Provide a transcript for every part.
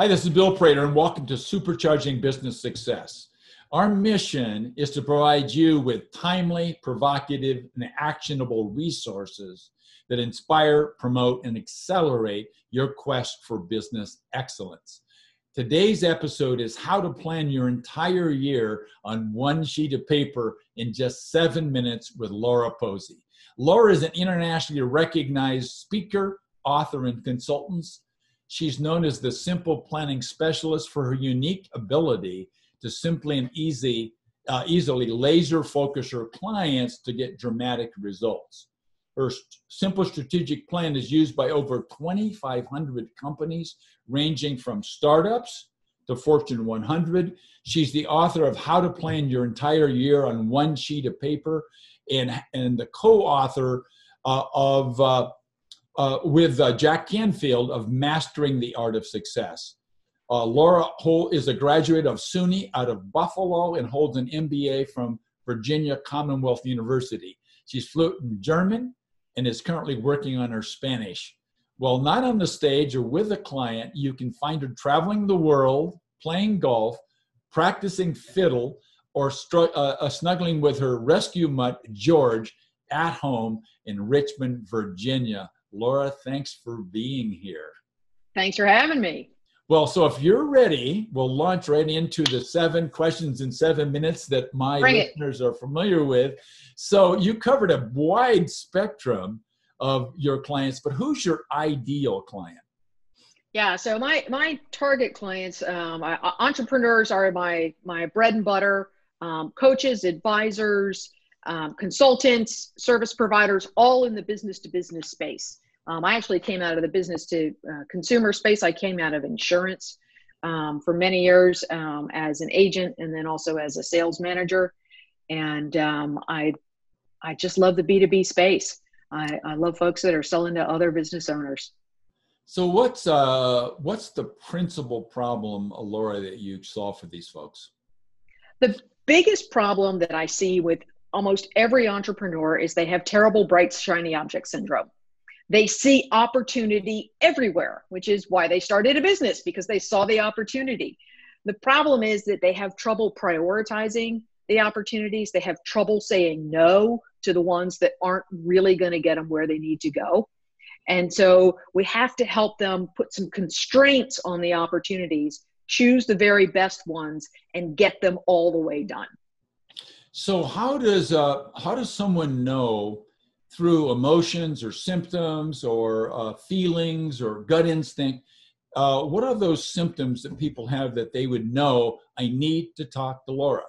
Hi, this is Bill Prater, and welcome to Supercharging Business Success. Our mission is to provide you with timely, provocative, and actionable resources that inspire, promote, and accelerate your quest for business excellence. Today's episode is how to plan your entire year on one sheet of paper in just seven minutes with Laura Posey. Laura is an internationally recognized speaker, author, and consultant She's known as the simple planning specialist for her unique ability to simply and easy, uh, easily laser focus her clients to get dramatic results. Her simple strategic plan is used by over 2,500 companies, ranging from startups to Fortune 100. She's the author of How to Plan Your Entire Year on One Sheet of Paper and, and the co author uh, of uh, uh, with uh, Jack Canfield of Mastering the Art of Success. Uh, Laura Holt is a graduate of SUNY out of Buffalo and holds an MBA from Virginia Commonwealth University. She's fluent in German and is currently working on her Spanish. While not on the stage or with a client, you can find her traveling the world, playing golf, practicing fiddle, or uh, uh, snuggling with her rescue mutt, George, at home in Richmond, Virginia. Laura, thanks for being here. Thanks for having me. Well, so if you're ready, we'll launch right into the seven questions in seven minutes that my Bring listeners it. are familiar with. So you covered a wide spectrum of your clients, but who's your ideal client? Yeah, so my my target clients, um, I, entrepreneurs are my my bread and butter. Um, coaches, advisors, um, consultants, service providers, all in the business to business space. Um, I actually came out of the business to uh, consumer space. I came out of insurance um, for many years um, as an agent and then also as a sales manager. And um, I, I just love the B2B space. I, I love folks that are selling to other business owners. So what's uh, what's the principal problem, Laura, that you solve for these folks? The biggest problem that I see with almost every entrepreneur is they have terrible bright shiny object syndrome. They see opportunity everywhere which is why they started a business because they saw the opportunity. The problem is that they have trouble prioritizing the opportunities. They have trouble saying no to the ones that aren't really going to get them where they need to go. And so we have to help them put some constraints on the opportunities choose the very best ones and get them all the way done so how does uh, how does someone know through emotions or symptoms or uh, feelings or gut instinct uh, what are those symptoms that people have that they would know i need to talk to laura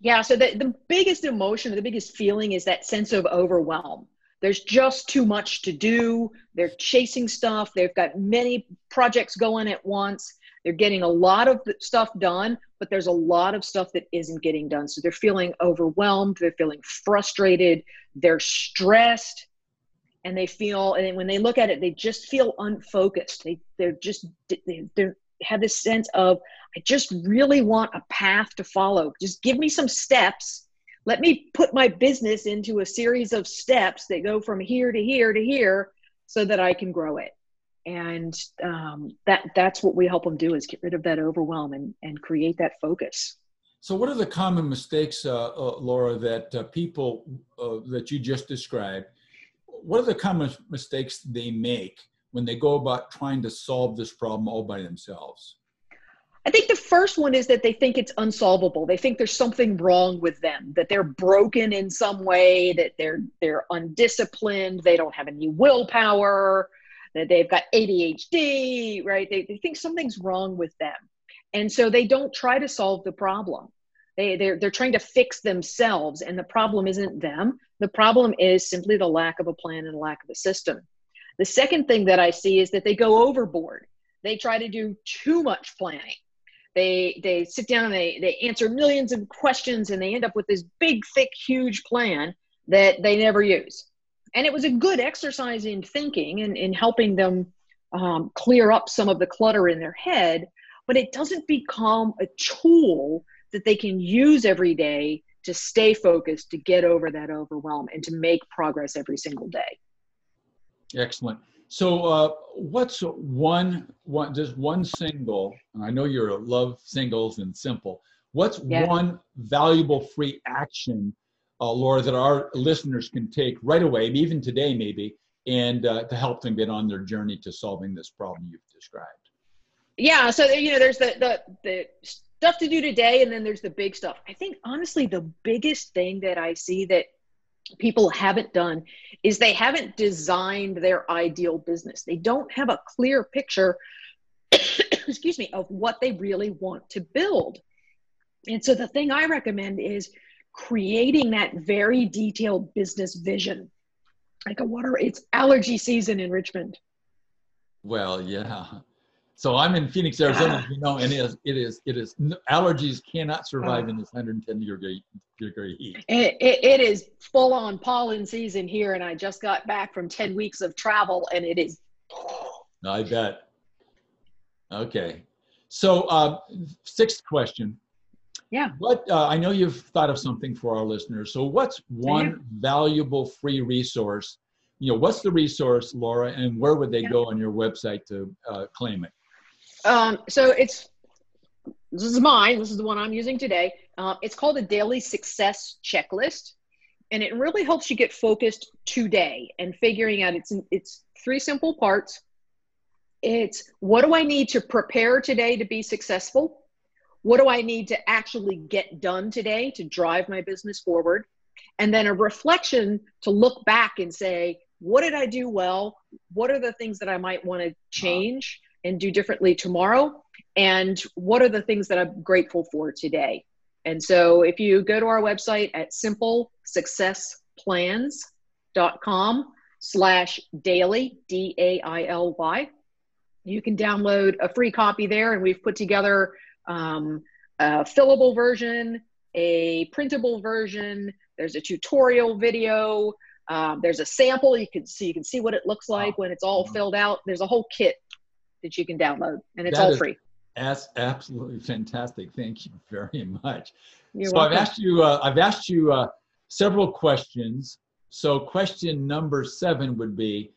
yeah so the, the biggest emotion the biggest feeling is that sense of overwhelm. There's just too much to do. They're chasing stuff. They've got many projects going at once they're getting a lot of stuff done, but there's a lot of stuff that isn't getting done. So they're feeling overwhelmed, they're feeling frustrated, they're stressed, and they feel, and when they look at it, they just feel unfocused. They, they're just, they, they have this sense of, I just really want a path to follow. Just give me some steps. Let me put my business into a series of steps that go from here to here to here so that I can grow it and um, that that's what we help them do is get rid of that overwhelm and, and create that focus. So what are the common mistakes uh, uh, laura that uh, people uh, that you just described? What are the common mistakes they make when they go about trying to solve this problem all by themselves? I think the first one is that they think it's unsolvable. They think there's something wrong with them, that they're broken in some way, that they're they're undisciplined, they don't have any willpower, that they've got ADHD, right? They, they think something's wrong with them. And so they don't try to solve the problem. They, they're, they're trying to fix themselves. And the problem isn't them. The problem is simply the lack of a plan and lack of a system. The second thing that I see is that they go overboard. They try to do too much planning. They, they sit down and they, they answer millions of questions and they end up with this big, thick, huge plan that they never use and it was a good exercise in thinking and in helping them um, clear up some of the clutter in their head but it doesn't become a tool that they can use every day to stay focused to get over that overwhelm and to make progress every single day excellent So, uh, what's one one just one single? And I know you love singles and simple. What's yeah. one valuable free action, uh, Laura, that our listeners can take right away, even today, maybe, and uh, to help them get on their journey to solving this problem you've described? Yeah. So you know, there's the the the stuff to do today, and then there's the big stuff. I think honestly, the biggest thing that I see that people haven't done is they haven't designed their ideal business. They don't have a clear picture, excuse me, of what they really want to build. And so the thing I recommend is creating that very detailed business vision. Like a water, it's allergy season in Richmond. Well, yeah. So I'm in Phoenix, Arizona, you know, and it is, it is, it is, allergies cannot survive oh. in this 110 degree, degree heat. It, it, it is full on pollen season here, and I just got back from 10 weeks of travel, and it is. I bet. Okay. So, uh, sixth question. Yeah. What uh, I know you've thought of something for our listeners. So, what's one valuable free resource? You know, what's the resource, Laura, and where would they yeah. go on your website to uh, claim it? Um, so it's this is mine. This is the one I'm using today. Uh, it's called a daily success checklist, and it really helps you get focused today and figuring out it's it's three simple parts. It's what do I need to prepare today to be successful? What do I need to actually get done today to drive my business forward? And then a reflection to look back and say, what did I do well? What are the things that I might want to change? and do differently tomorrow? And what are the things that I'm grateful for today? And so if you go to our website at simplesuccessplans.com slash daily, D-A-I-L-Y, you can download a free copy there. And we've put together um, a fillable version, a printable version. There's a tutorial video. Um, there's a sample you can see. You can see what it looks like when it's all filled out. There's a whole kit that you can download, and it's that all free. That's absolutely fantastic. Thank you very much. You're so welcome. I've asked you. Uh, I've asked you uh, several questions. So question number seven would be,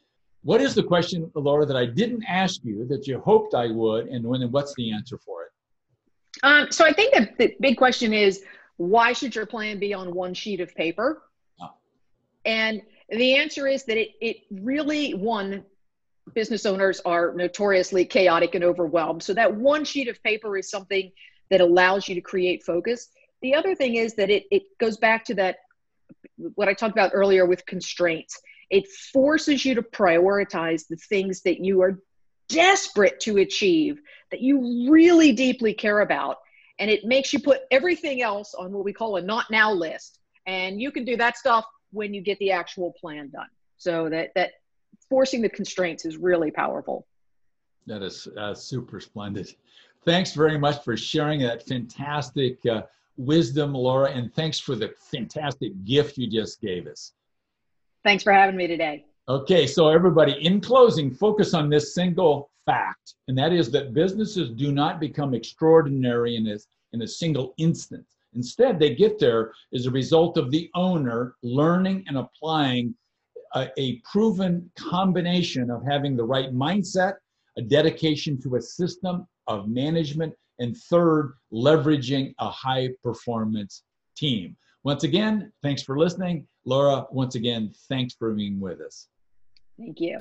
what is the question, Laura, that I didn't ask you that you hoped I would, and when and what's the answer for it? Um, so I think that the big question is, why should your plan be on one sheet of paper? Oh. And the answer is that it, it really, one, business owners are notoriously chaotic and overwhelmed. So that one sheet of paper is something that allows you to create focus. The other thing is that it, it goes back to that, what I talked about earlier with constraints. It forces you to prioritize the things that you are desperate to achieve, that you really deeply care about. And it makes you put everything else on what we call a not now list. And you can do that stuff when you get the actual plan done. So that, that forcing the constraints is really powerful. That is uh, super splendid. Thanks very much for sharing that fantastic uh, wisdom, Laura, and thanks for the fantastic gift you just gave us. Thanks for having me today. Okay, so everybody, in closing, focus on this single fact, and that is that businesses do not become extraordinary in a, in a single instance. Instead, they get there as a result of the owner learning and applying a, a proven combination of having the right mindset, a dedication to a system of management, and third, leveraging a high performance team. Once again, thanks for listening. Laura, once again, thanks for being with us. Thank you.